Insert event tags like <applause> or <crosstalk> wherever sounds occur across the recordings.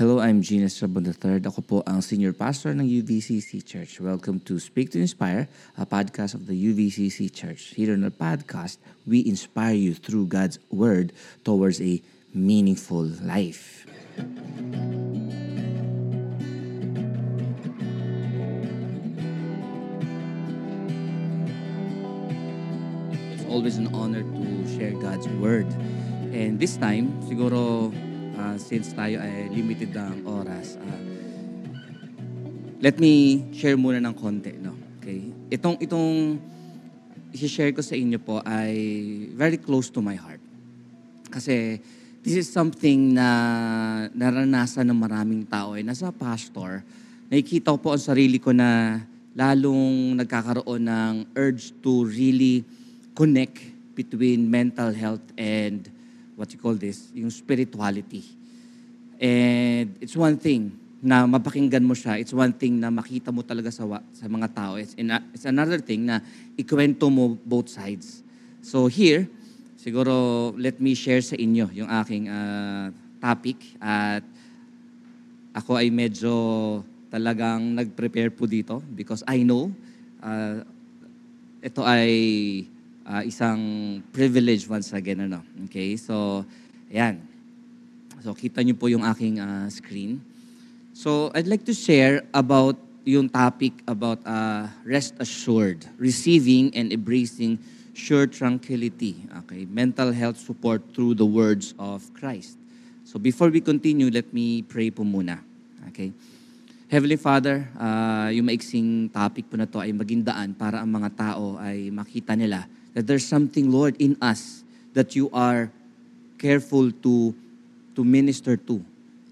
Hello, I'm Gina Estrabon III. Ako po ang Senior Pastor ng UVCC Church. Welcome to Speak to Inspire, a podcast of the UVCC Church. Here on our podcast, we inspire you through God's Word towards a meaningful life. It's always an honor to share God's Word. And this time, siguro, uh, since tayo ay limited ang oras, uh, let me share muna ng konti. No? Okay? Itong, itong i-share ko sa inyo po ay very close to my heart. Kasi this is something na naranasan ng maraming tao. Eh, nasa pastor, nakikita ko po ang sarili ko na lalong nagkakaroon ng urge to really connect between mental health and what you call this, yung spirituality. And it's one thing na mapakinggan mo siya. It's one thing na makita mo talaga sa, sa mga tao. It's, ina- it's another thing na ikwento mo both sides. So here, siguro let me share sa inyo yung aking ah, topic. At ako ay medyo talagang nag-prepare po dito because I know ah, ito ay ah, isang privilege once again. Ano? Okay, so ayan. So kita niyo po yung aking ah, screen. So I'd like to share about yung topic about uh, rest assured, receiving and embracing sure tranquility. Okay, mental health support through the words of Christ. So before we continue, let me pray po muna. Okay. Heavenly Father, uh, yung maiksing topic po na to ay maging daan para ang mga tao ay makita nila that there's something, Lord, in us that you are careful to to minister to.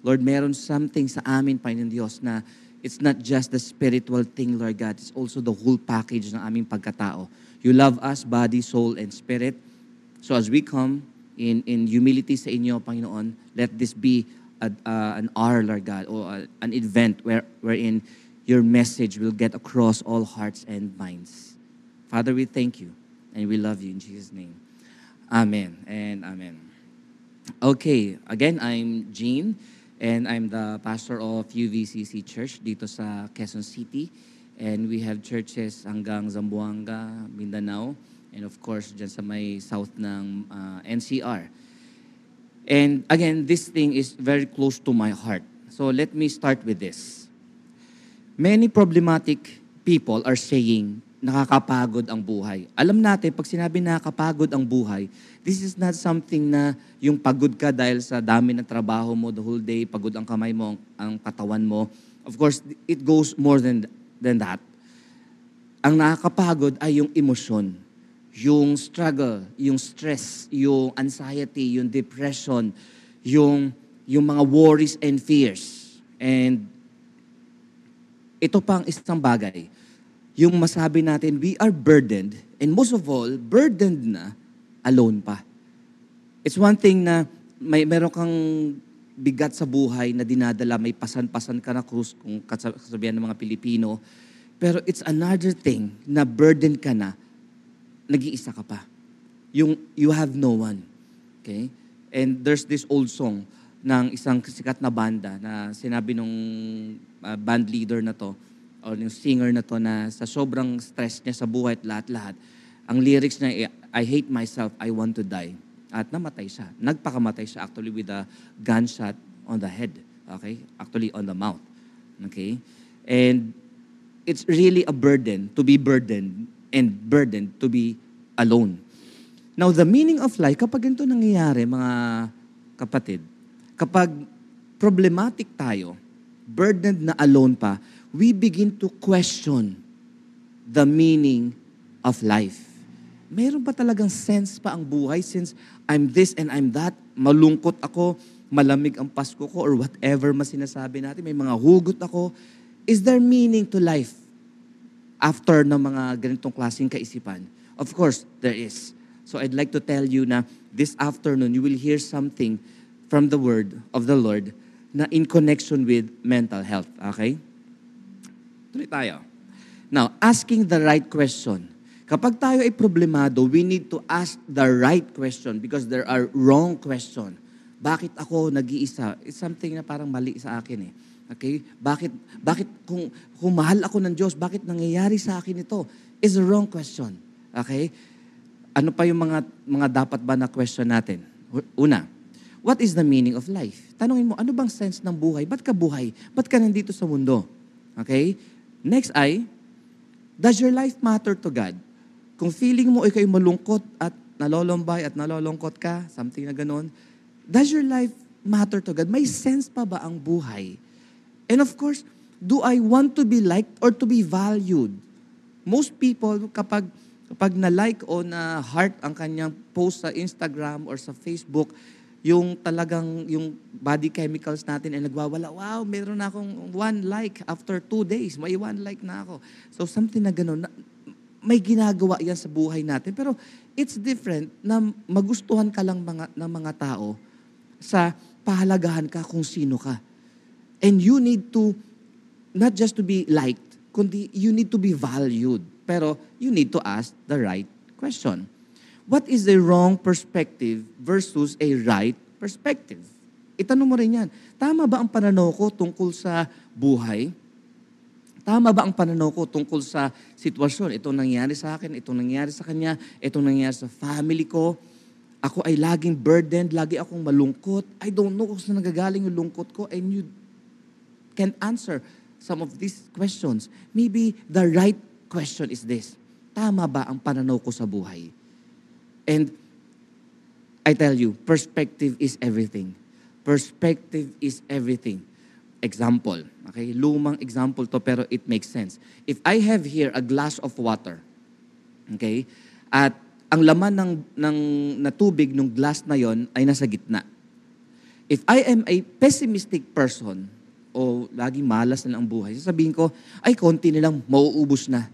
Lord, meron something sa amin, Panginoon Diyos, na it's not just the spiritual thing, Lord God. It's also the whole package ng aming pagkatao. You love us, body, soul, and spirit. So as we come in, in humility sa inyo, Panginoon, let this be a, uh, an hour, Lord God, or uh, an event where, wherein your message will get across all hearts and minds. Father, we thank you and we love you in Jesus' name. Amen and amen. Okay, again, I'm Gene, and I'm the pastor of UVCC Church dito sa Quezon City. And we have churches hanggang Zamboanga, Mindanao, and of course, dyan sa may south ng uh, NCR. And again, this thing is very close to my heart. So let me start with this. Many problematic people are saying, nakakapagod ang buhay. Alam natin, pag sinabi nakakapagod ang buhay, this is not something na yung pagod ka dahil sa dami ng trabaho mo the whole day, pagod ang kamay mo, ang katawan mo. Of course, it goes more than, than that. Ang nakakapagod ay yung emosyon, yung struggle, yung stress, yung anxiety, yung depression, yung, yung mga worries and fears. And ito pang isang bagay, yung masabi natin, we are burdened, and most of all, burdened na, alone pa. It's one thing na may meron kang bigat sa buhay na dinadala, may pasan-pasan ka na krus, kung kasabihan ng mga Pilipino, pero it's another thing na burden ka na, nag-iisa ka pa. Yung you have no one. Okay? And there's this old song ng isang sikat na banda na sinabi nung uh, band leader na to, or yung singer na to na sa sobrang stress niya sa buhay at lahat-lahat, ang lyrics niya, I hate myself, I want to die. At namatay siya. Nagpakamatay siya actually with a gunshot on the head. Okay? Actually on the mouth. Okay? And it's really a burden to be burdened and burdened to be alone. Now, the meaning of life, kapag ganito nangyayari, mga kapatid, kapag problematic tayo, burdened na alone pa, we begin to question the meaning of life. Meron pa talagang sense pa ang buhay since I'm this and I'm that, malungkot ako, malamig ang Pasko ko, or whatever mas sinasabi natin, may mga hugot ako. Is there meaning to life after ng mga ganitong klaseng kaisipan? Of course, there is. So I'd like to tell you na this afternoon, you will hear something from the word of the Lord na in connection with mental health. Okay? Tuloy tayo. Now, asking the right question. Kapag tayo ay problemado, we need to ask the right question because there are wrong question. Bakit ako nag-iisa? It's something na parang mali sa akin eh. Okay? Bakit, bakit kung, kung mahal ako ng Diyos, bakit nangyayari sa akin ito? Is a wrong question. Okay? Ano pa yung mga, mga dapat ba na question natin? Una, what is the meaning of life? Tanungin mo, ano bang sense ng buhay? Ba't ka buhay? Ba't ka nandito sa mundo? Okay? Next ay, does your life matter to God? Kung feeling mo ikaw malungkot at nalolombay at nalolongkot ka, something na ganun, does your life matter to God? May sense pa ba ang buhay? And of course, do I want to be liked or to be valued? Most people, kapag, kapag na-like o na-heart ang kanyang post sa Instagram or sa Facebook, yung talagang yung body chemicals natin ay nagwawala, wow, meron na akong one like after two days, may one like na ako. So something na gano'n, na, may ginagawa yan sa buhay natin. Pero it's different na magustuhan ka lang mga, ng mga tao sa pahalagahan ka kung sino ka. And you need to, not just to be liked, kundi you need to be valued. Pero you need to ask the right question. What is a wrong perspective versus a right perspective? Itanong mo rin yan. Tama ba ang pananaw ko tungkol sa buhay? Tama ba ang pananaw ko tungkol sa sitwasyon? Itong nangyari sa akin, itong nangyari sa kanya, itong nangyari sa family ko. Ako ay laging burdened, lagi akong malungkot. I don't know kung saan nagagaling yung lungkot ko and you can answer some of these questions. Maybe the right question is this. Tama ba ang pananaw ko sa buhay? And I tell you, perspective is everything. Perspective is everything. Example, okay? Lumang example to pero it makes sense. If I have here a glass of water, okay? At ang laman ng, ng na tubig ng glass na yon ay nasa gitna. If I am a pessimistic person, o laging malas na lang ang buhay, sasabihin ko, ay konti na lang, mauubos na.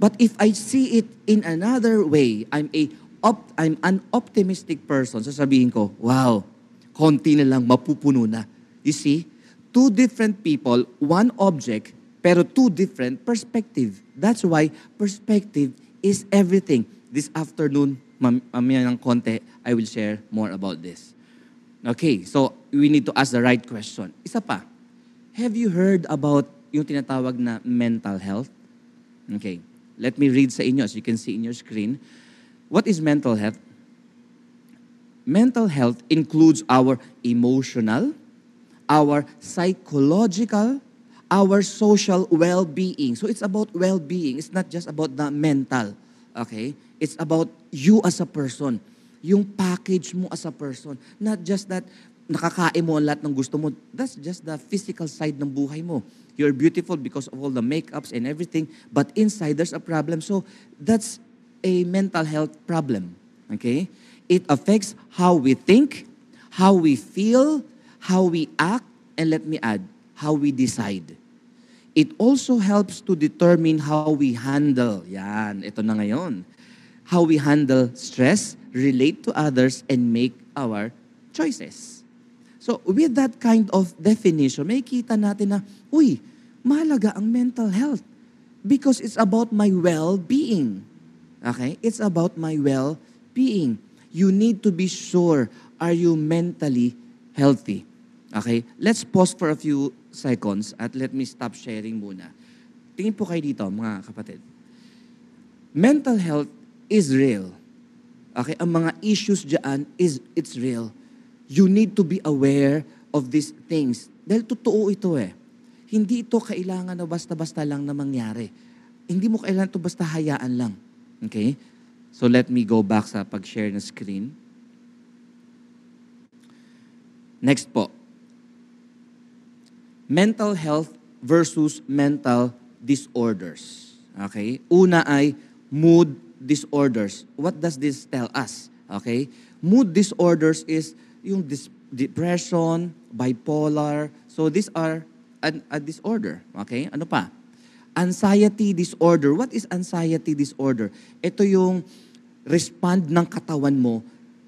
But if I see it in another way, I'm a op- I'm an optimistic person, sasabihin ko, wow, konti na lang, mapupuno na. You see? Two different people, one object, pero two different perspective. That's why perspective is everything. This afternoon, mam- mamaya ng konti, I will share more about this. Okay, so we need to ask the right question. Isa pa, have you heard about yung tinatawag na mental health? Okay, let me read sa inyo as you can see in your screen. What is mental health? Mental health includes our emotional, our psychological, our social well-being. So it's about well-being. It's not just about the mental. Okay? It's about you as a person. Yung package mo as a person. Not just that nakakain mo ang lahat ng gusto mo. That's just the physical side ng buhay mo. You're beautiful because of all the makeups and everything. But inside, there's a problem. So that's a mental health problem. Okay? It affects how we think, how we feel, how we act, and let me add, how we decide. It also helps to determine how we handle, yan, ito na ngayon, how we handle stress, relate to others, and make our choices. So with that kind of definition, may kita natin na, uy, mahalaga ang mental health because it's about my well-being. Okay? It's about my well-being. You need to be sure, are you mentally healthy? Okay? Let's pause for a few seconds at let me stop sharing muna. Tingin po kayo dito, mga kapatid. Mental health is real. Okay? Ang mga issues dyan is, it's real. You need to be aware of these things. Dahil totoo ito eh. Hindi ito kailangan na basta-basta lang na mangyari. Hindi mo kailangan ito basta hayaan lang. Okay? So let me go back sa pag-share ng screen. Next po. Mental health versus mental disorders. Okay? Una ay mood disorders. What does this tell us? Okay? Mood disorders is yung dis- depression, bipolar. So these are an, a disorder. Okay? Ano pa? Anxiety disorder. What is anxiety disorder? Ito yung respond ng katawan mo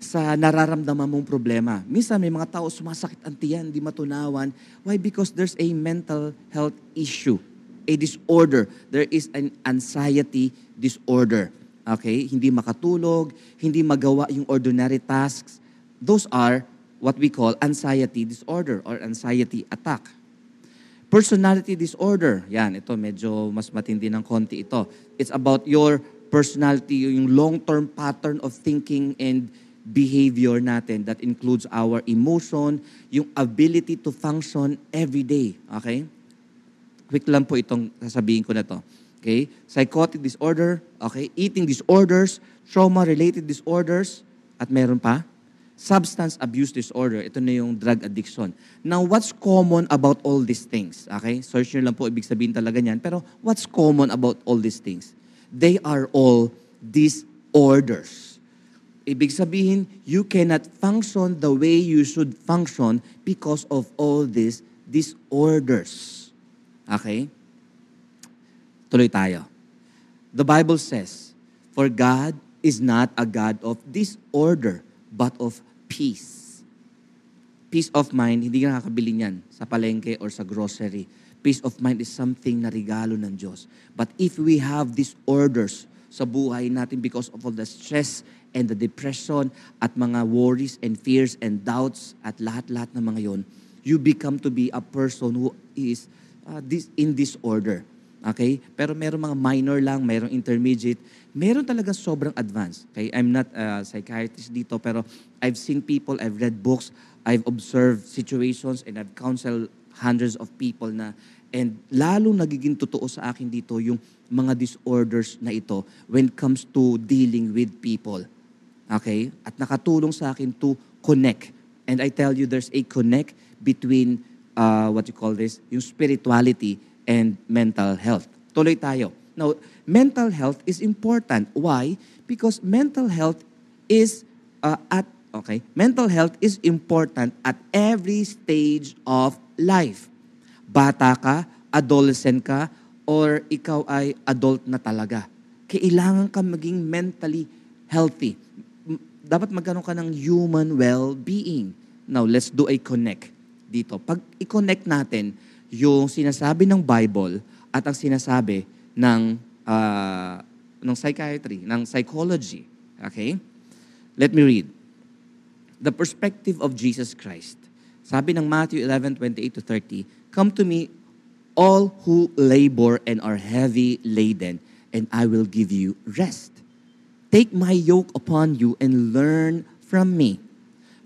sa nararamdaman mong problema. Minsan may mga tao sumasakit ang tiyan, di matunawan. Why? Because there's a mental health issue, a disorder. There is an anxiety disorder. Okay? Hindi makatulog, hindi magawa yung ordinary tasks. Those are what we call anxiety disorder or anxiety attack. Personality disorder, yan, ito medyo mas matindi ng konti ito. It's about your personality, yung long-term pattern of thinking and behavior natin that includes our emotion, yung ability to function every day. Okay? Quick lang po itong sasabihin ko na to. Okay? Psychotic disorder, okay? Eating disorders, trauma-related disorders, at meron pa? Substance abuse disorder. Ito na yung drug addiction. Now, what's common about all these things? Okay? Search nyo lang po, ibig sabihin talaga niyan. Pero what's common about all these things? They are all disorders. Ibig sabihin, you cannot function the way you should function because of all these disorders. Okay? Tuloy tayo. The Bible says, For God is not a God of disorder, but of peace. Peace of mind, hindi ka nakakabili niyan sa palengke or sa grocery. Peace of mind is something na regalo ng Diyos. But if we have disorders sa buhay natin because of all the stress and the depression at mga worries and fears and doubts at lahat-lahat ng mga yon, you become to be a person who is uh, this, in disorder. Okay? Pero meron mga minor lang, meron intermediate, meron talaga sobrang advanced. Okay? I'm not a psychiatrist dito, pero I've seen people, I've read books, I've observed situations, and I've counseled hundreds of people na, and lalo nagiging totoo sa akin dito yung mga disorders na ito when it comes to dealing with people. Okay? At nakatulong sa akin to connect. And I tell you, there's a connect between uh, what you call this, yung spirituality and mental health. Tuloy tayo. Now, mental health is important. Why? Because mental health is uh, at okay, mental health is important at every stage of life. Bata ka, adolescent ka, or ikaw ay adult na talaga. Kailangan ka maging mentally healthy. Dapat magkaroon ka ng human well-being. Now, let's do a connect dito. Pag i-connect natin yung sinasabi ng Bible at ang sinasabi ng uh, ng psychiatry, ng psychology. Okay? Let me read. The perspective of Jesus Christ. Sabi ng Matthew 11:28 to 30, Come to me, all who labor and are heavy laden, and I will give you rest. Take my yoke upon you and learn from me.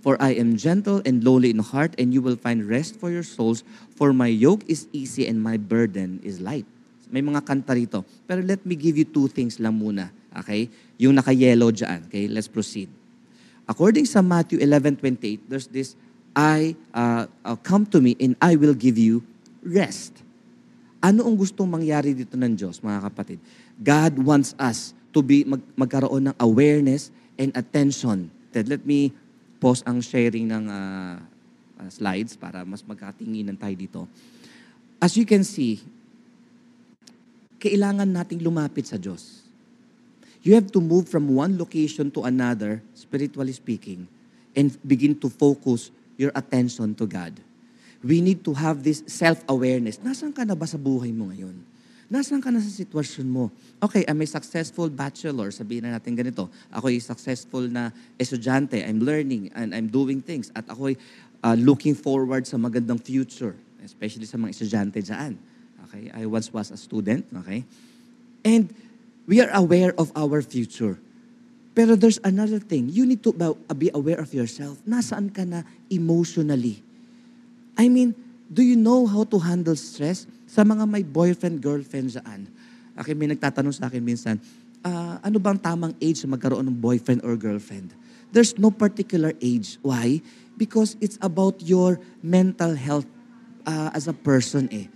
For I am gentle and lowly in heart, and you will find rest for your souls. For my yoke is easy and my burden is light. May mga kanta rito. Pero let me give you two things lang muna. Okay? Yung naka-yellow dyan. Okay? Let's proceed. According sa Matthew 11:28, there's this, I, uh, uh, come to me and I will give you rest. Ano ang gustong mangyari dito ng Diyos, mga kapatid? God wants us to be mag, magkaroon ng awareness and attention. Let me pause ang sharing ng uh, uh, slides para mas magkatinginan tayo dito. As you can see, kailangan nating lumapit sa Diyos. You have to move from one location to another, spiritually speaking, and begin to focus your attention to God. We need to have this self-awareness. Nasaan ka na ba sa buhay mo ngayon? Nasaan ka na sa sitwasyon mo? Okay, I'm a successful bachelor. Sabihin na natin ganito. Ako ay successful na estudyante. I'm learning and I'm doing things. At ako ay uh, looking forward sa magandang future. Especially sa mga estudyante dyan. Okay, I once was a student. Okay? And we are aware of our future. Pero there's another thing. You need to be aware of yourself. Nasaan ka na emotionally? I mean, do you know how to handle stress? Sa mga may boyfriend, girlfriend dyan, okay, may nagtatanong sa akin minsan, uh, ano bang tamang age sa magkaroon ng boyfriend or girlfriend? There's no particular age. Why? Because it's about your mental health uh, as a person eh.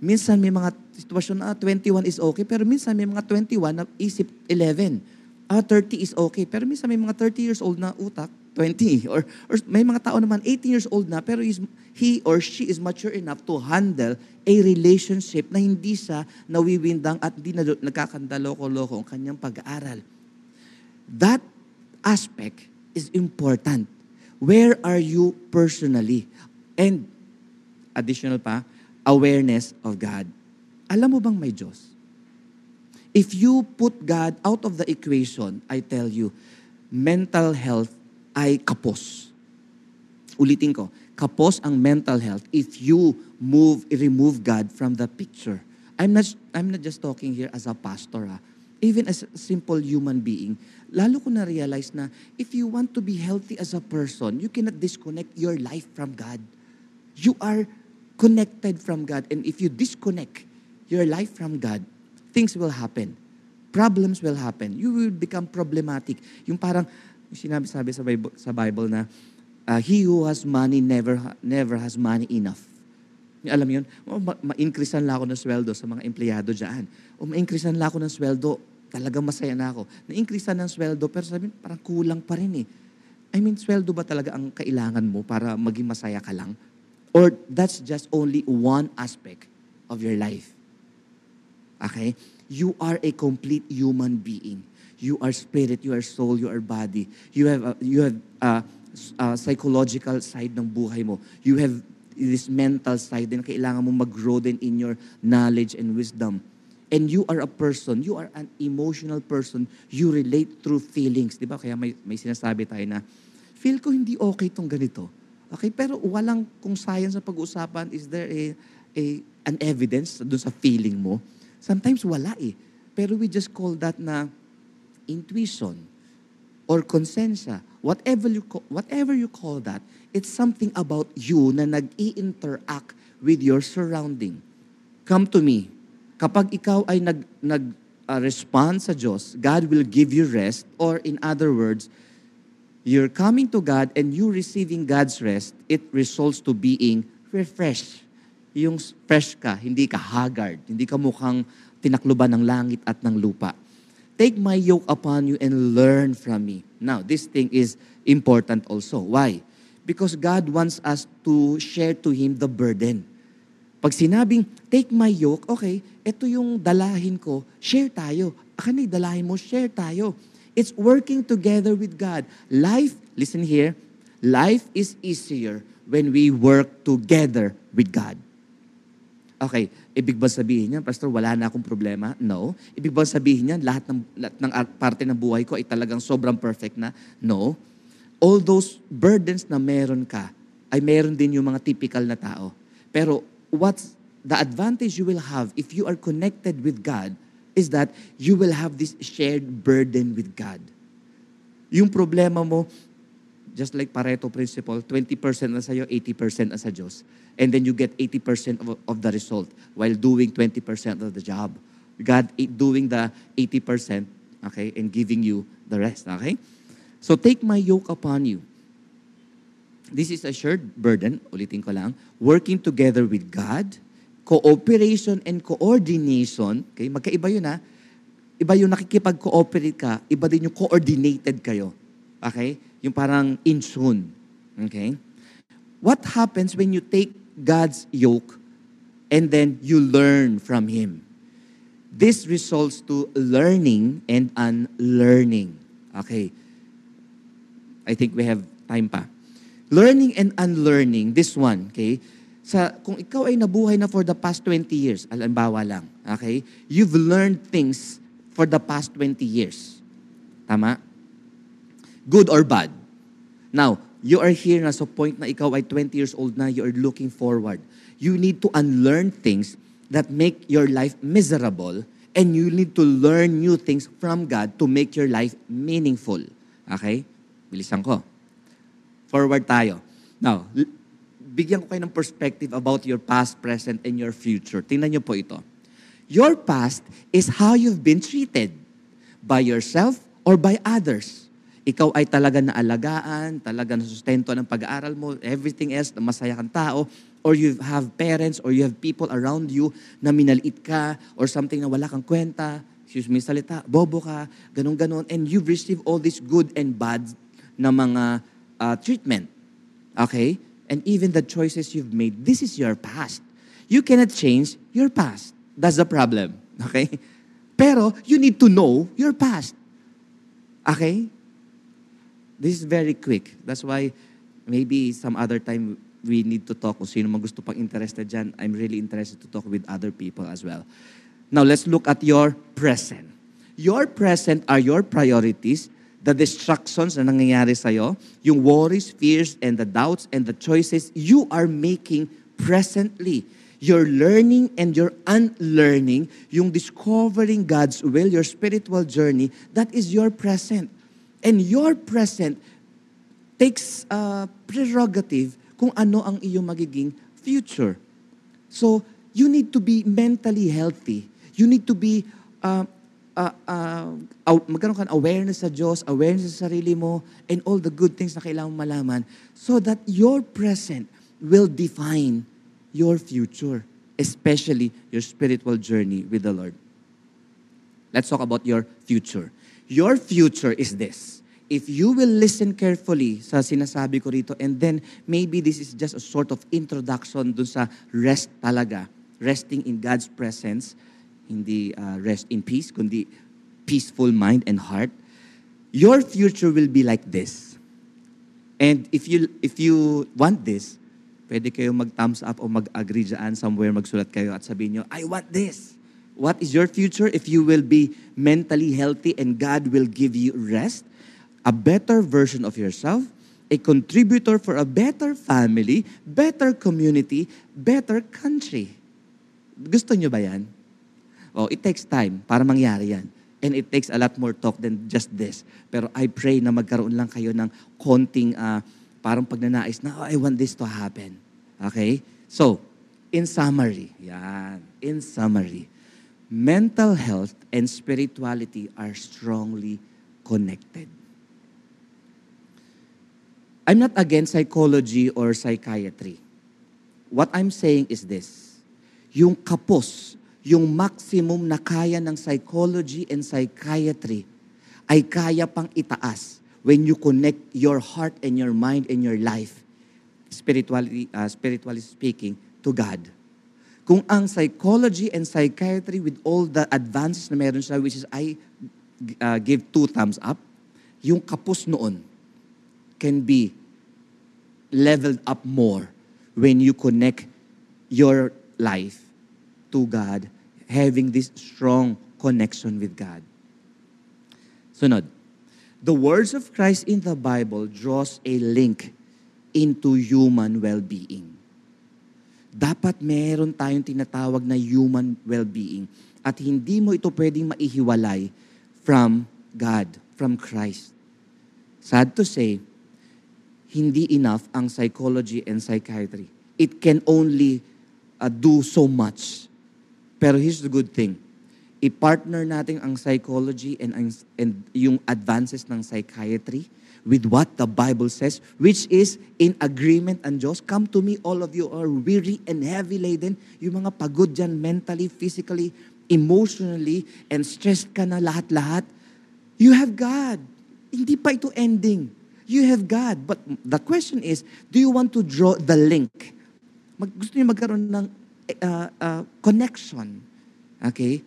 Minsan may mga sitwasyon na ah, 21 is okay, pero minsan may mga 21 na isip 11. Ah, 30 is okay, pero minsan may mga 30 years old na utak, 20. Or, or may mga tao naman 18 years old na, pero is, he or she is mature enough to handle a relationship na hindi siya nawiwindang at hindi na nagkakandaloko-loko ang kanyang pag-aaral. That aspect is important. Where are you personally? And additional pa, awareness of God. Alam mo bang may Diyos? If you put God out of the equation, I tell you, mental health ay kapos. Ulitin ko, kapos ang mental health if you move, remove God from the picture. I'm not, I'm not just talking here as a pastor, ah. even as a simple human being. Lalo ko na-realize na if you want to be healthy as a person, you cannot disconnect your life from God. You are connected from God. And if you disconnect your life from God, things will happen. Problems will happen. You will become problematic. Yung parang, sinabi-sabi sa Bible, sa Bible na, uh, he who has money never never has money enough. Alam yun? O, ma- ma-increasean lang ako ng sweldo sa mga empleyado dyan. O ma-increasean lang ako ng sweldo, talagang masaya na ako. Na-increasean ng sweldo, pero sabi, parang kulang pa rin eh. I mean, sweldo ba talaga ang kailangan mo para maging masaya ka lang? Or that's just only one aspect of your life? Okay? You are a complete human being. You are spirit, you are soul, you are body. You have a, you have a, a psychological side ng buhay mo. You have this mental side din kailangan mo mag-grow din in your knowledge and wisdom. And you are a person, you are an emotional person. You relate through feelings. Di ba? Kaya may, may sinasabi tayo na, feel ko hindi okay tong ganito. Okay, pero walang kung science sa pag-uusapan, is there a, a, an evidence doon sa feeling mo? Sometimes wala eh. Pero we just call that na intuition or konsensya. Whatever you, whatever you call that, it's something about you na nag-i-interact with your surrounding. Come to me. Kapag ikaw ay nag, nag uh, respond sa Diyos, God will give you rest or in other words, you're coming to God and you receiving God's rest, it results to being refreshed. Yung fresh ka, hindi ka haggard, hindi ka mukhang tinakluban ng langit at ng lupa. Take my yoke upon you and learn from me. Now, this thing is important also. Why? Because God wants us to share to Him the burden. Pag sinabing, take my yoke, okay, ito yung dalahin ko, share tayo. Akin na dalahin mo, share tayo. It's working together with God. Life, listen here, life is easier when we work together with God. Okay, ibig ba sabihin niyan, Pastor, wala na akong problema? No. Ibig ba sabihin niyan, lahat ng, lahat ng ar- parte ng buhay ko ay talagang sobrang perfect na? No. All those burdens na meron ka, ay meron din yung mga typical na tao. Pero what's the advantage you will have if you are connected with God is that you will have this shared burden with God. Yung problema mo, just like Pareto principle, 20% na sa'yo, 80% na sa Diyos. And then you get 80% of, of the result while doing 20% of the job. God doing the 80%, okay, and giving you the rest, okay? So take my yoke upon you. This is a shared burden, ulitin ko lang, working together with God, cooperation and coordination, okay, magkaiba yun ha, iba yung nakikipag-cooperate ka, iba din yung coordinated kayo. Okay? Yung parang in tune. Okay? What happens when you take God's yoke and then you learn from Him? This results to learning and unlearning. Okay. I think we have time pa. Learning and unlearning, this one, okay? Sa, kung ikaw ay nabuhay na for the past 20 years, alambawa lang, okay? You've learned things for the past 20 years. Tama? Good or bad? Now, you are here na sa point na ikaw ay 20 years old na, you are looking forward. You need to unlearn things that make your life miserable and you need to learn new things from God to make your life meaningful. Okay? Bilisan ko. Forward tayo. Now, bigyan ko kayo ng perspective about your past, present, and your future. Tingnan niyo po ito. Your past is how you've been treated by yourself or by others. Ikaw ay talaga naalagaan, talaga nasustento ng pag-aaral mo, everything else, na masaya kang tao, or you have parents or you have people around you na minaliit ka or something na wala kang kwenta, excuse me salita, bobo ka, ganun-ganon, and you've received all this good and bad na mga uh, treatment. Okay? And even the choices you've made, this is your past. You cannot change your past. That's the problem. <laughs> Okay? Pero you need to know your past. Okay? This is very quick. That's why maybe some other time we need to talk kung sino man gusto pang interested dyan. I'm really interested to talk with other people as well. Now, let's look at your present. Your present are your priorities, the distractions na nangyayari sa'yo, yung worries, fears, and the doubts and the choices you are making presently. Your learning and your unlearning, yung discovering God's will, your spiritual journey, that is your present. And your present takes uh, prerogative kung ano ang iyong magiging future. So, you need to be mentally healthy. You need to be, uh, uh, uh, magkaroon ka awareness sa Diyos, awareness sa sarili mo, and all the good things na kailangan malaman so that your present will define your future, especially your spiritual journey with the Lord. Let's talk about your future. Your future is this. If you will listen carefully sa sinasabi ko rito, and then maybe this is just a sort of introduction dun sa rest talaga. Resting in God's presence, hindi uh, rest in peace, kundi peaceful mind and heart. Your future will be like this. And if you if you want this, pwede kayo mag-thumbs up o mag-agree dyan somewhere, magsulat kayo at sabihin nyo, I want this. What is your future if you will be mentally healthy and God will give you rest, a better version of yourself, a contributor for a better family, better community, better country. Gusto nyo ba yan? Oh, it takes time para mangyari yan. And it takes a lot more talk than just this. Pero I pray na magkaroon lang kayo ng konting ah, parang pagnanais na, oh, I want this to happen. Okay? So, in summary, yan, in summary, mental health and spirituality are strongly connected. I'm not against psychology or psychiatry. What I'm saying is this. Yung kapos, yung maximum na kaya ng psychology and psychiatry ay kaya pang itaas when you connect your heart and your mind and your life, spiritually, uh, spiritually speaking, to God. Kung ang psychology and psychiatry with all the advances na meron siya, which is I uh, give two thumbs up, yung kapos noon can be leveled up more when you connect your life to God, having this strong connection with God. Sunod. The words of Christ in the Bible draws a link into human well-being. Dapat meron tayong tinatawag na human well-being at hindi mo ito pwedeng maihiwalay from God, from Christ. Sad to say, hindi enough ang psychology and psychiatry. It can only uh, do so much. Pero here's the good thing. I-partner natin ang psychology and, and yung advances ng psychiatry with what the Bible says, which is in agreement and Diyos. Come to me, all of you are weary and heavy laden. Yung mga pagod dyan mentally, physically, emotionally, and stressed ka na lahat-lahat. You have God. Hindi pa ito ending. You have God. But the question is, do you want to draw the link? Mag, gusto niyo magkaroon ng uh, uh, connection? Okay?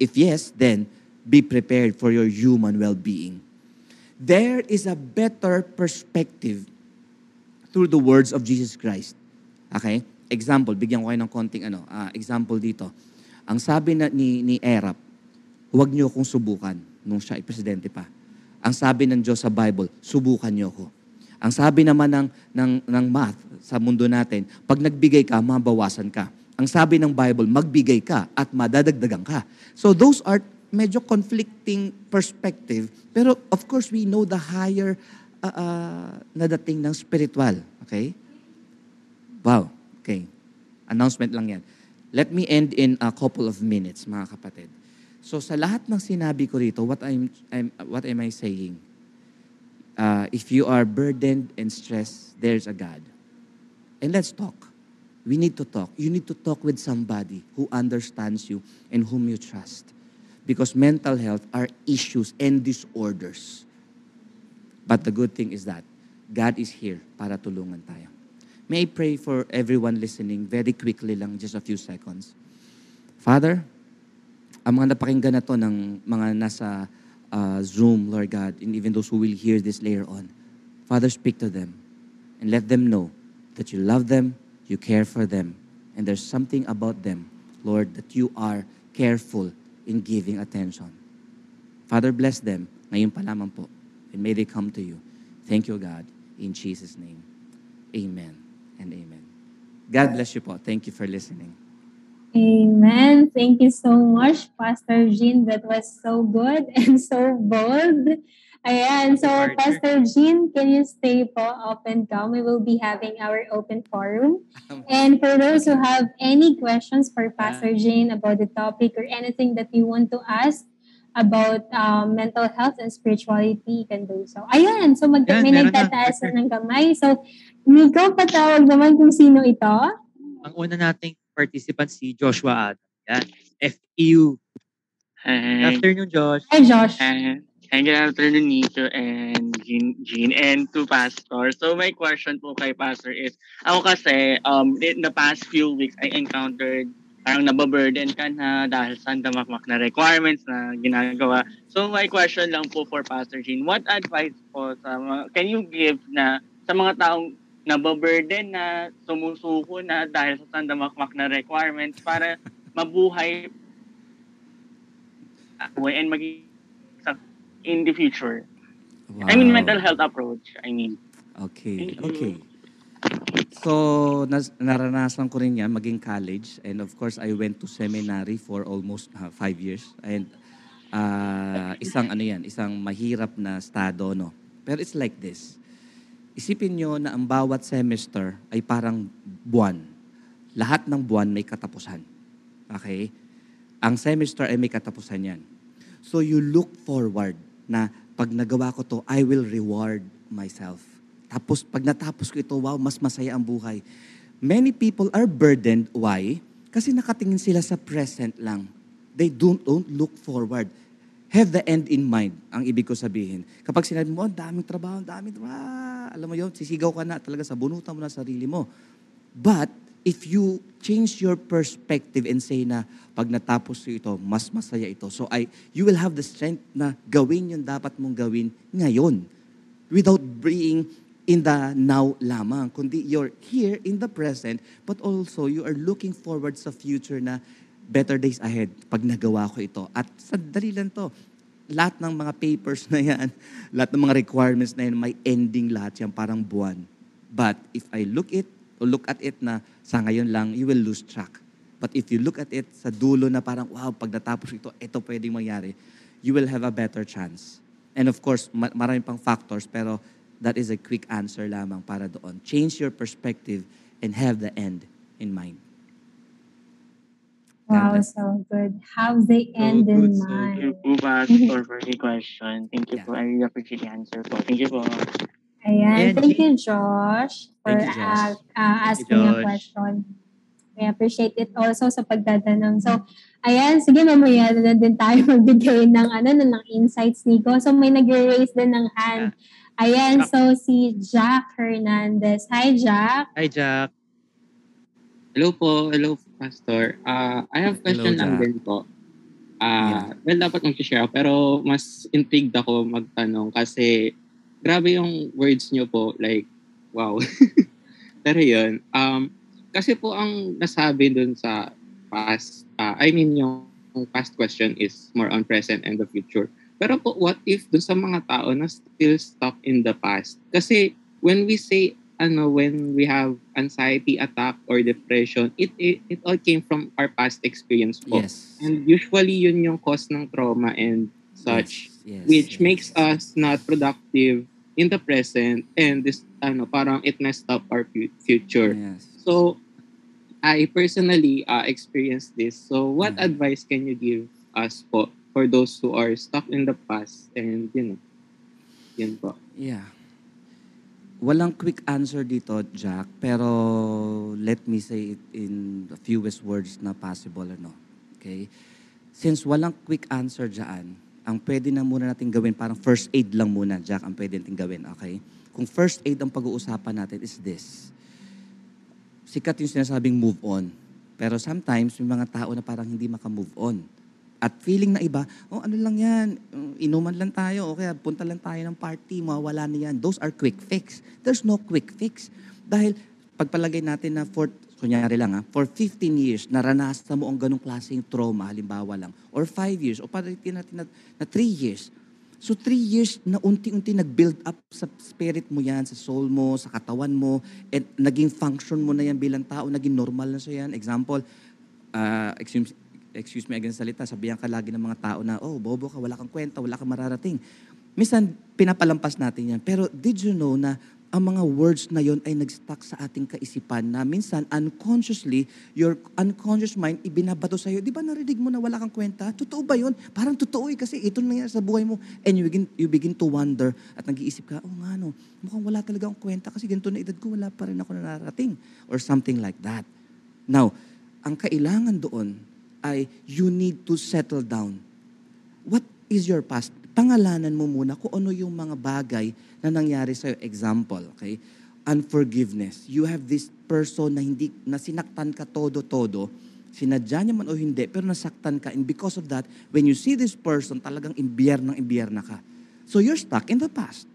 If yes, then be prepared for your human well-being. There is a better perspective through the words of Jesus Christ. Okay? Example, bigyan ko kayo ng konting ano, ah, example dito. Ang sabi na ni, ni Erap, huwag niyo akong subukan nung siya ay presidente pa. Ang sabi ng Diyos sa Bible, subukan niyo ako. Ang sabi naman ng, ng, ng math sa mundo natin, pag nagbigay ka, mabawasan ka. Ang sabi ng Bible, magbigay ka at madadagdagan ka. So those are medyo conflicting perspective. Pero of course, we know the higher uh, uh, na dating ng spiritual. Okay? Wow. Okay. Announcement lang yan. Let me end in a couple of minutes, mga kapatid. So sa lahat ng sinabi ko rito, what I'm, I'm what am I saying? Uh, if you are burdened and stressed, there's a God. And let's talk. We need to talk. You need to talk with somebody who understands you and whom you trust. Because mental health are issues and disorders. But the good thing is that God is here para tulungan tayo. May I pray for everyone listening very quickly lang, just a few seconds. Father, ang mga napakinggan na to ng mga nasa uh, Zoom, Lord God, and even those who will hear this later on, Father, speak to them and let them know that you love them, you care for them, and there's something about them, Lord, that you are careful in giving attention. Father, bless them ngayon pa lamang po. and may they come to you. Thank you, God. In Jesus' name, amen and amen. God bless you po. Thank you for listening. Amen. Thank you so much, Pastor Jean. That was so good <laughs> and so bold. Ayan. So, Partner. Pastor Jean, can you stay po up and come? We will be having our open forum. <laughs> And for those who have any questions for Pastor Jean about the topic or anything that you want to ask about um, mental health and spirituality, you can do so. Ayan. So, mag- Yan, may na, nagtataas partner. na ng kamay. So, Nico, patawag naman kung sino ito. Ang una nating participant si Joshua Adam. Yan. FEU. Hi. afternoon, Josh. Hi, Josh. And, and good afternoon, Nico and Jean, Jean and to Pastor. So my question po kay Pastor is, ako kasi, um, in the past few weeks, I encountered parang nababurden ka na dahil sa damakmak na requirements na ginagawa. So my question lang po for Pastor Jean, what advice po sa mga, can you give na sa mga taong nababurden na sumusuko na dahil sa sandamakmak na requirements para mabuhay uh, and maging in the future. I mean, Wow. mental health approach. I mean, Okay, okay. So, nas- naranasan ko rin yan, maging college. And of course, I went to seminary for almost uh, five years. And uh, isang ano yan, isang mahirap na estado, no? Pero it's like this. Isipin nyo na ang bawat semester ay parang buwan. Lahat ng buwan may katapusan. Okay? Ang semester ay may katapusan yan. So you look forward na pag nagawa ko to, I will reward myself. Tapos pag natapos ko ito, wow, mas masaya ang buhay. Many people are burdened. Why? Kasi nakatingin sila sa present lang. They don't, don't look forward. Have the end in mind, ang ibig ko sabihin. Kapag sinabi mo, oh, daming trabaho, daming trabaho, alam mo yun, sisigaw ka na talaga sa bunutan mo na sarili mo. But, if you change your perspective and say na pag natapos ito, mas masaya ito. So I, you will have the strength na gawin yung dapat mong gawin ngayon without being in the now lamang, kundi you're here in the present, but also you are looking forward sa future na better days ahead pag nagawa ko ito. At sandali lang to, lahat ng mga papers <laughs> na yan, lahat ng mga requirements na yan, may ending lahat yan, parang buwan. But if I look it, o look at it na sa ngayon lang, you will lose track. But if you look at it sa dulo na parang, wow, pag natapos ito, ito pwedeng mangyari, you will have a better chance. And of course, ma- marami pang factors, pero that is a quick answer lamang para doon. Change your perspective and have the end in mind. Wow, so good. Have the end so in good, so mind. you po, Pastor, <laughs> for the question. Thank you Yeah. po. I really appreciate the answer po. Thank you po. Ayan. And Thank you, Josh, for Thank you, Josh. uh, uh, Thank you, asking a Josh. question. I appreciate it also sa pagtatanong. So, ayan, sige, mamaya na din tayo <laughs> magbigay ng, ano, ng insights, Nico. So, may nag-raise din ng hand. Ayan, so si Jack Hernandez. Hi, Jack. Hi, Jack. Hello po, hello Pastor. Ah, I have question Hello, lang din po. Ah, well dapat mag-share ako pero mas intrigued ako magtanong kasi grabe yung words niyo po like wow. <laughs> pero yun, um kasi po ang nasabi dun sa past ah, I mean yung past question is more on present and the future. Pero po what if dun sa mga tao na still stuck in the past? Kasi when we say ano when we have anxiety attack or depression it it, it all came from our past experience po Yes. and usually yun yung cause ng trauma and such Yes, yes, which yes. makes us not productive in the present and this ano parang it messed up our fu- future Yes. so I personally uh, experienced this so what Mhm. advice can you give us po for those who are stuck in the past and you know yun po Yeah. Walang quick answer dito, Jack, pero let me say it in the fewest words na possible, ano. Okay? Since walang quick answer dyan, ang pwede na muna natin gawin, parang first aid lang muna, Jack, ang pwede natin gawin, okay? Kung first aid ang pag-uusapan natin is this. Sikat yung sinasabing move on. Pero sometimes, may mga tao na parang hindi maka-move on. At feeling na iba, oh ano lang yan, um, inuman lang tayo, o kaya punta lang tayo ng party, mawawala na yan. Those are quick fix. There's no quick fix. Dahil pagpalagay natin na for, kunyari lang ha, for 15 years, naranasan mo ang ganong klaseng trauma, halimbawa lang, or 5 years, o palitin natin na, na 3 years, So three years na unti-unti nag-build up sa spirit mo yan, sa soul mo, sa katawan mo, and naging function mo na yan bilang tao, naging normal na siya yan. Example, ah, excuse, excuse me again sa salita, sabihan ka lagi ng mga tao na, oh, bobo ka, wala kang kwenta, wala kang mararating. Minsan, pinapalampas natin yan. Pero did you know na ang mga words na yon ay nag-stuck sa ating kaisipan na minsan unconsciously, your unconscious mind ibinabato sa'yo. Di ba narinig mo na wala kang kwenta? Totoo ba yun? Parang totoo eh kasi ito na nangyari sa buhay mo. And you begin, you begin to wonder at nag-iisip ka, oh nga no, mukhang wala talaga akong kwenta kasi ganito na edad ko, wala pa rin ako nararating. Or something like that. Now, ang kailangan doon ay you need to settle down. What is your past? Pangalanan mo muna kung ano yung mga bagay na nangyari sa'yo. Example, okay? Unforgiveness. You have this person na hindi, na sinaktan ka todo-todo, sinadya niya man o hindi, pero nasaktan ka. And because of that, when you see this person, talagang imbiyer ng imbiyer na ka. So you're stuck in the past.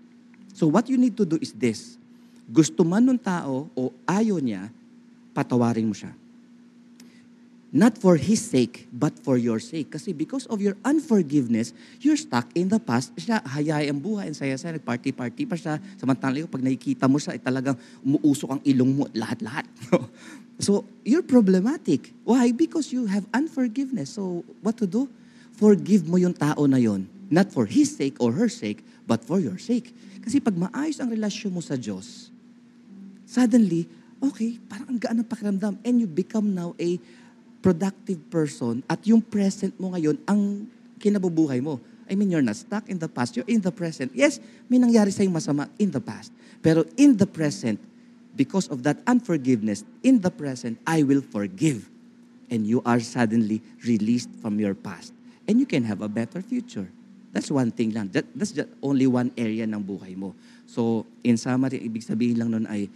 So what you need to do is this. Gusto man ng tao o ayaw niya, patawarin mo siya. Not for his sake, but for your sake. Kasi because of your unforgiveness, you're stuck in the past. Siya, hayay ang buhay, ang saya-saya, nag-party-party pa siya. Samantalang pag nakikita mo siya, ay talagang umuusok ang ilong mo, lahat-lahat. <laughs> so, you're problematic. Why? Because you have unforgiveness. So, what to do? Forgive mo yung tao na yon. Not for his sake or her sake, but for your sake. Kasi pag maayos ang relasyon mo sa Diyos, suddenly, okay, parang ang gaan ng pakiramdam. And you become now a productive person at yung present mo ngayon ang kinabubuhay mo. I mean, you're not stuck in the past. You're in the present. Yes, may nangyari sa'yo masama in the past. Pero in the present, because of that unforgiveness, in the present, I will forgive. And you are suddenly released from your past. And you can have a better future. That's one thing lang. That, that's just only one area ng buhay mo. So, in summary, ibig sabihin lang nun ay,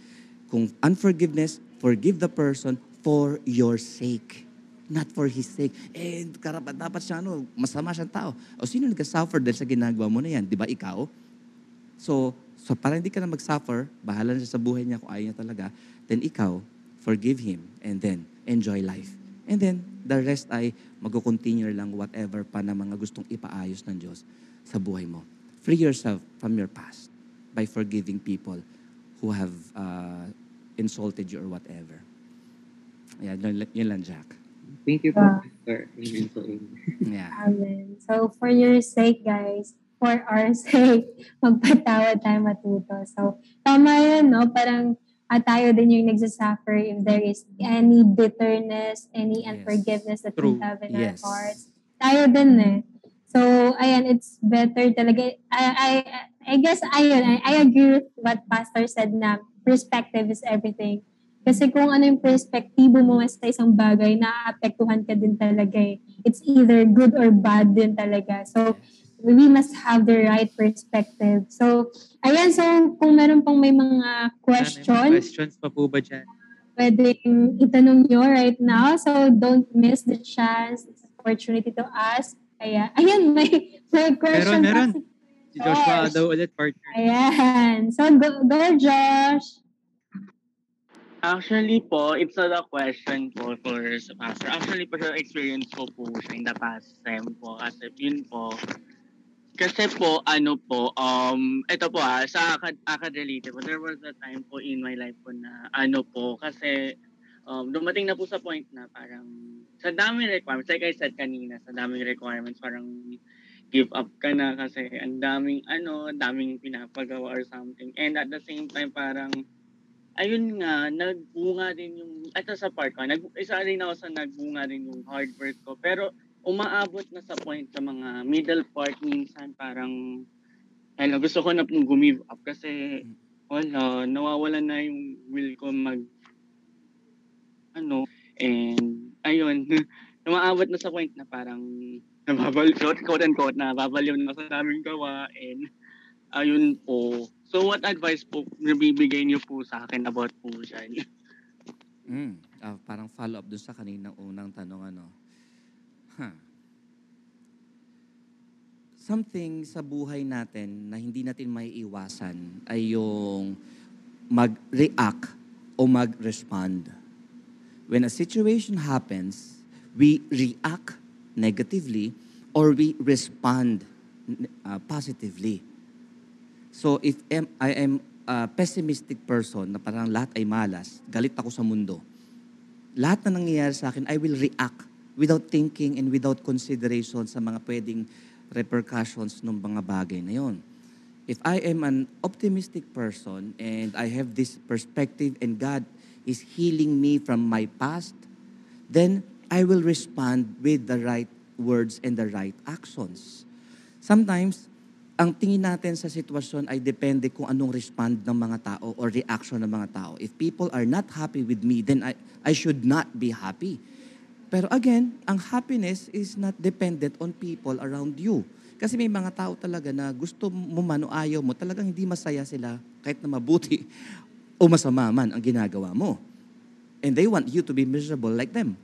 kung unforgiveness, forgive the person for your sake. Not for his sake. Eh, karapat dapat siya, ano, masama siyang tao. O sino nag-suffer dahil sa ginagawa mo na yan? Di ba ikaw? So, so para hindi ka na mag-suffer, bahala na siya sa buhay niya kung ayaw niya talaga, then ikaw, forgive him and then enjoy life. And then, the rest ay mag-continue lang whatever pa na mga gustong ipaayos ng Diyos sa buhay mo. Free yourself from your past by forgiving people who have uh, insulted you or whatever. Ayan, yun, yun lang, Jack. Thank you Yeah. Pastor. Amen po. amen. Yeah. Amen. So, for your sake, guys, for our <laughs> sake, magpatawad tayo matuto. So, tama yun, no? Parang ah, tayo din yung nagsasuffer if there is any bitterness, any Yes. unforgiveness that True. we have in Yes. our hearts. Tayo din eh. So, ayan, it's better talaga. I, I, I guess, ayun, I, I agree with what Pastor said na perspective is everything. Kasi kung ano yung perspektibo mo sa isang bagay, naaapektuhan ka din talaga eh. It's either good or bad din talaga. So, we must have the right perspective. So, ayan, so kung meron pang may mga May question, questions pa po ba dyan? pwedeng itanong nyo right now. So, don't miss the chance, this opportunity to ask. Kaya, <laughs> ayan, may, may question meron. pa si Joshua Josh. daw ulit, partner. Ayan. So, go, go Josh. Actually po, it's not a question po for sa pastor. Actually, personal experience ko po siya in the past sem po. Kasi yun po, kasi po, ano po, um, ito po ha, sa akad, akad related po, there was a time po in my life po na, ano po, kasi um, dumating na po sa point na parang, sa daming requirements, like I said kanina, sa daming requirements, parang give up ka na kasi ang daming, ano, daming pinapagawa or something. And at the same time, parang, ayun nga, nagbunga din yung, ito sa part ko, nag, isa rin ako sa nagbunga din yung hard work ko. Pero umaabot na sa point sa mga middle part minsan parang, ano, gusto ko na pong gumive up kasi wala, nawawala na yung will ko mag, ano, and ayun, <laughs> umaabot na sa point na parang nababaliw, quote and quote, nababaliw na sa daming gawa and ayun po. So what advice po nabibigay niyo po sa akin about po dyan? Mm, ah, parang follow-up dun sa kaninang unang tanong, ano. Huh. Something sa buhay natin na hindi natin may iwasan ay yung mag-react o mag-respond. When a situation happens, we react negatively or we respond uh, positively. So if am, I am a pessimistic person na parang lahat ay malas, galit ako sa mundo, lahat na nangyayari sa akin, I will react without thinking and without consideration sa mga pwedeng repercussions ng mga bagay na yon. If I am an optimistic person and I have this perspective and God is healing me from my past, then I will respond with the right words and the right actions. Sometimes, ang tingin natin sa sitwasyon ay depende kung anong respond ng mga tao or reaction ng mga tao. If people are not happy with me, then I, I should not be happy. Pero again, ang happiness is not dependent on people around you. Kasi may mga tao talaga na gusto mo man o ayaw mo, talagang hindi masaya sila kahit na mabuti <laughs> o masama man ang ginagawa mo. And they want you to be miserable like them.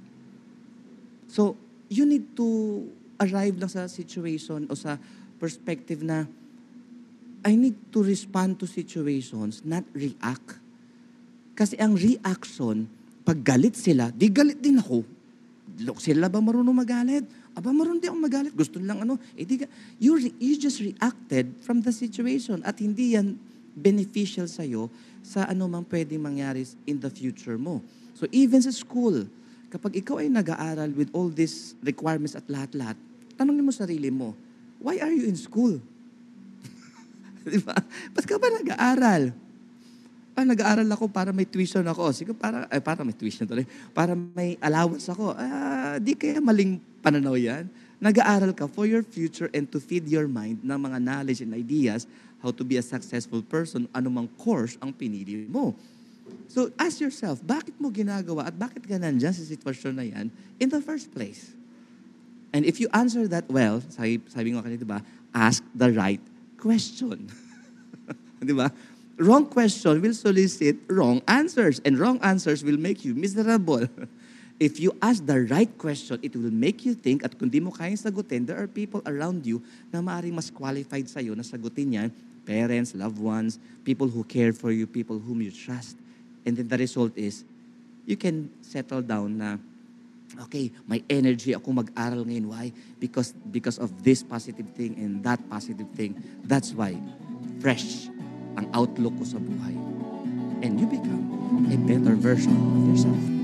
So, you need to arrive lang sa situation o sa perspective na I need to respond to situations, not react. Kasi ang reaction, pag galit sila, di galit din ako. Look, sila ba marunong magalit? Aba, marunong di ako magalit. Gusto lang ano. Eh, di you, re- you just reacted from the situation at hindi yan beneficial sa'yo sa ano mang pwedeng mangyari in the future mo. So even sa school, kapag ikaw ay nag-aaral with all these requirements at lahat-lahat, tanongin mo sarili mo, why are you in school? <laughs> Di ba? Ba't ka ba nag-aaral? Ah, nag-aaral ako para may tuition ako. Sige, para, ay, para may tuition tuloy. Para may allowance ako. Ah, di kaya maling pananaw yan. Nag-aaral ka for your future and to feed your mind ng mga knowledge and ideas how to be a successful person, anumang course ang pinili mo. So ask yourself, bakit mo ginagawa at bakit ka nandyan sa sitwasyon na yan in the first place? And if you answer that well, sabi, sabi nga kanina, di ba, ask the right question. <laughs> di ba? Wrong question will solicit wrong answers, and wrong answers will make you miserable. <laughs> If you ask the right question, it will make you think at kung di mo kayang sagutin, there are people around you na maaaring mas qualified sa'yo na sagutin yan. Parents, loved ones, people who care for you, people whom you trust. And then the result is, you can settle down na, okay, may energy ako mag-aral ngayon. Why? Because, because of this positive thing and that positive thing. That's why, fresh ang outlook ko sa buhay. And you become a better version of yourself.